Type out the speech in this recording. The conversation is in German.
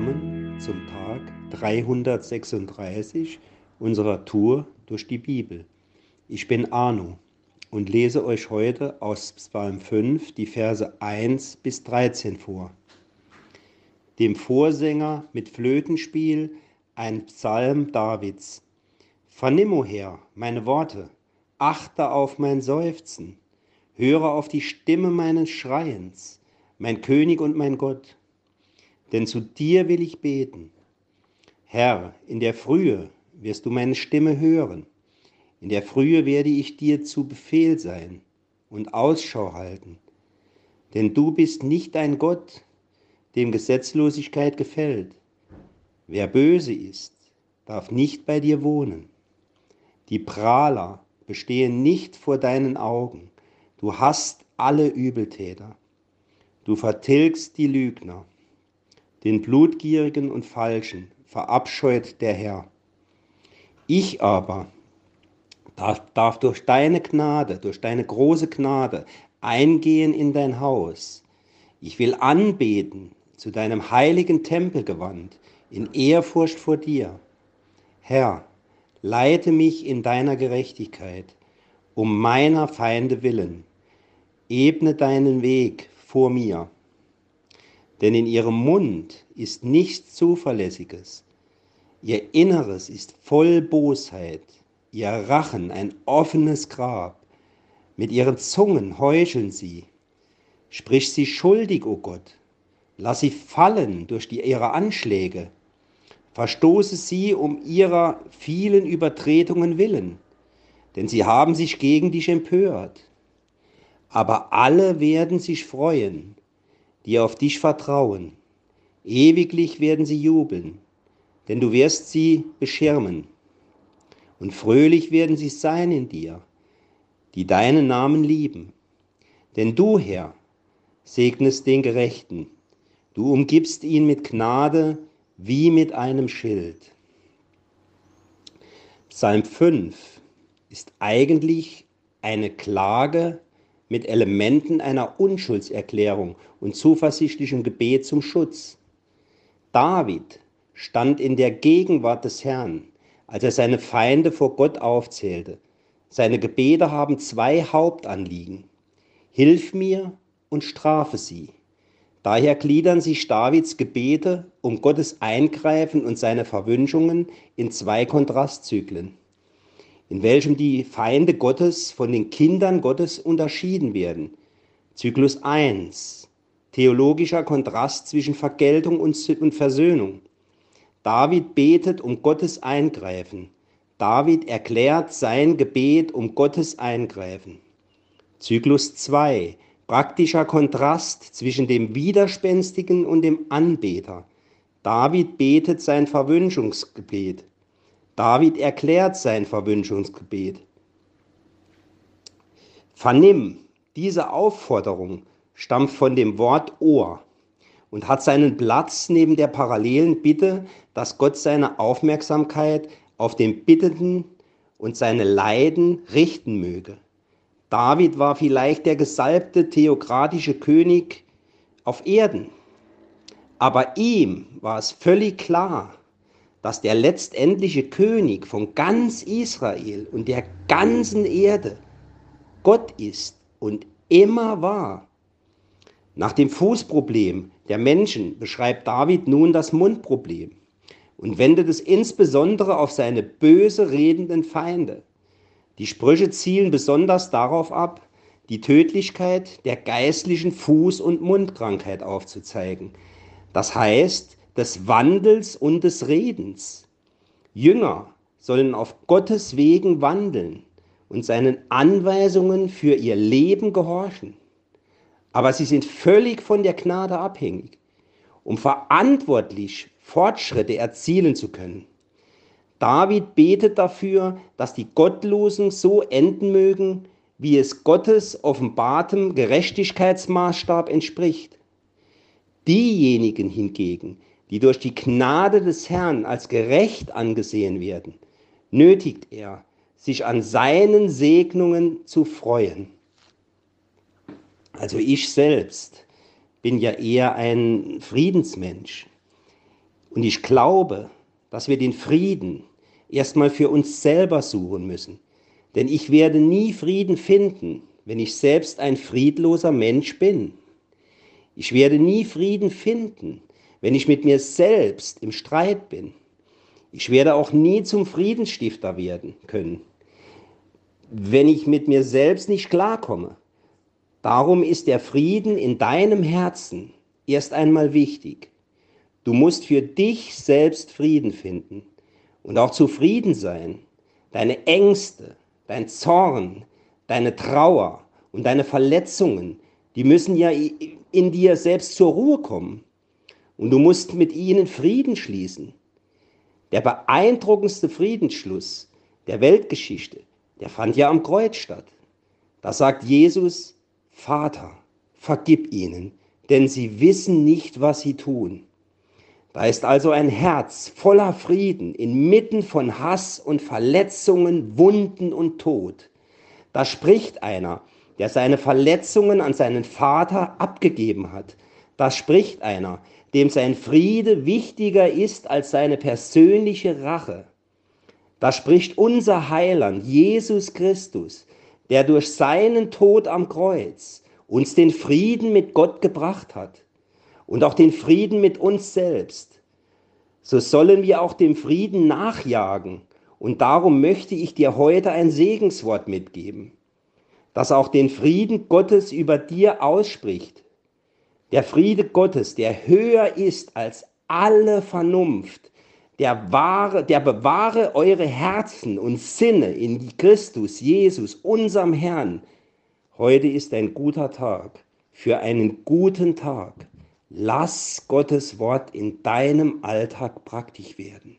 willkommen zum Tag 336 unserer Tour durch die Bibel. Ich bin Arno und lese euch heute aus Psalm 5 die Verse 1 bis 13 vor. Dem Vorsänger mit Flötenspiel ein Psalm Davids. Vernimm, o Herr, meine Worte, achte auf mein Seufzen, höre auf die Stimme meines Schreiens, mein König und mein Gott denn zu dir will ich beten. Herr, in der Frühe wirst du meine Stimme hören. In der Frühe werde ich dir zu Befehl sein und Ausschau halten. Denn du bist nicht ein Gott, dem Gesetzlosigkeit gefällt. Wer böse ist, darf nicht bei dir wohnen. Die Prahler bestehen nicht vor deinen Augen. Du hast alle Übeltäter. Du vertilgst die Lügner. Den Blutgierigen und Falschen verabscheut der Herr. Ich aber darf, durch deine Gnade, durch deine große Gnade eingehen in dein Haus. Ich will anbeten zu deinem heiligen Tempel gewandt, in Ehrfurcht vor dir. Herr, leite mich in deiner Gerechtigkeit, um meiner Feinde willen. Ebne deinen Weg vor mir denn in ihrem Mund ist nichts Zuverlässiges. Ihr Inneres ist voll Bosheit, ihr Rachen ein offenes Grab. Mit ihren Zungen heucheln sie. Sprich sie schuldig, o oh Gott. Lass sie fallen durch die, ihre Anschläge. Verstoße sie um ihrer vielen Übertretungen willen, denn sie haben sich gegen dich empört. Aber alle werden sich freuen die auf dich vertrauen. Ewiglich werden sie jubeln, denn du wirst sie beschirmen. Und fröhlich werden sie sein in dir, die deinen Namen lieben. Denn du, Herr, segnest den Gerechten. Du umgibst ihn mit Gnade wie mit einem Schild. Psalm 5 ist eigentlich eine Klage mit Elementen einer Unschuldserklärung und zuversichtlichem Gebet zum Schutz. David stand in der Gegenwart des Herrn, als er seine Feinde vor Gott aufzählte. Seine Gebete haben zwei Hauptanliegen. Hilf mir und strafe sie. Daher gliedern sich Davids Gebete um Gottes Eingreifen und seine Verwünschungen in zwei Kontrastzyklen in welchem die Feinde Gottes von den Kindern Gottes unterschieden werden. Zyklus 1. Theologischer Kontrast zwischen Vergeltung und Versöhnung. David betet um Gottes Eingreifen. David erklärt sein Gebet um Gottes Eingreifen. Zyklus 2. Praktischer Kontrast zwischen dem Widerspenstigen und dem Anbeter. David betet sein Verwünschungsgebet. David erklärt sein Verwünschungsgebet. Vernimm, diese Aufforderung stammt von dem Wort Ohr und hat seinen Platz neben der parallelen Bitte, dass Gott seine Aufmerksamkeit auf den Bittenden und seine Leiden richten möge. David war vielleicht der gesalbte theokratische König auf Erden, aber ihm war es völlig klar, dass der letztendliche König von ganz Israel und der ganzen Erde Gott ist und immer war. Nach dem Fußproblem der Menschen beschreibt David nun das Mundproblem und wendet es insbesondere auf seine böse redenden Feinde. Die Sprüche zielen besonders darauf ab, die Tödlichkeit der geistlichen Fuß- und Mundkrankheit aufzuzeigen. Das heißt, des Wandels und des Redens. Jünger sollen auf Gottes Wegen wandeln und seinen Anweisungen für ihr Leben gehorchen. Aber sie sind völlig von der Gnade abhängig, um verantwortlich Fortschritte erzielen zu können. David betet dafür, dass die Gottlosen so enden mögen, wie es Gottes offenbartem Gerechtigkeitsmaßstab entspricht. Diejenigen hingegen, die durch die Gnade des Herrn als gerecht angesehen werden, nötigt er, sich an seinen Segnungen zu freuen. Also ich selbst bin ja eher ein Friedensmensch. Und ich glaube, dass wir den Frieden erstmal für uns selber suchen müssen. Denn ich werde nie Frieden finden, wenn ich selbst ein friedloser Mensch bin. Ich werde nie Frieden finden, wenn ich mit mir selbst im Streit bin. Ich werde auch nie zum Friedensstifter werden können, wenn ich mit mir selbst nicht klarkomme. Darum ist der Frieden in deinem Herzen erst einmal wichtig. Du musst für dich selbst Frieden finden und auch zufrieden sein. Deine Ängste, dein Zorn, deine Trauer und deine Verletzungen, die müssen ja in dir selbst zur Ruhe kommen. Und du musst mit ihnen Frieden schließen. Der beeindruckendste Friedensschluss der Weltgeschichte, der fand ja am Kreuz statt. Da sagt Jesus, Vater, vergib ihnen, denn sie wissen nicht, was sie tun. Da ist also ein Herz voller Frieden inmitten von Hass und Verletzungen, Wunden und Tod. Da spricht einer, der seine Verletzungen an seinen Vater abgegeben hat. Da spricht einer, dem sein Friede wichtiger ist als seine persönliche Rache. Da spricht unser Heiland, Jesus Christus, der durch seinen Tod am Kreuz uns den Frieden mit Gott gebracht hat und auch den Frieden mit uns selbst. So sollen wir auch dem Frieden nachjagen. Und darum möchte ich dir heute ein Segenswort mitgeben, das auch den Frieden Gottes über dir ausspricht. Der Friede Gottes, der höher ist als alle Vernunft, der, wahre, der bewahre eure Herzen und Sinne in Christus, Jesus, unserem Herrn. Heute ist ein guter Tag für einen guten Tag. Lass Gottes Wort in deinem Alltag praktisch werden.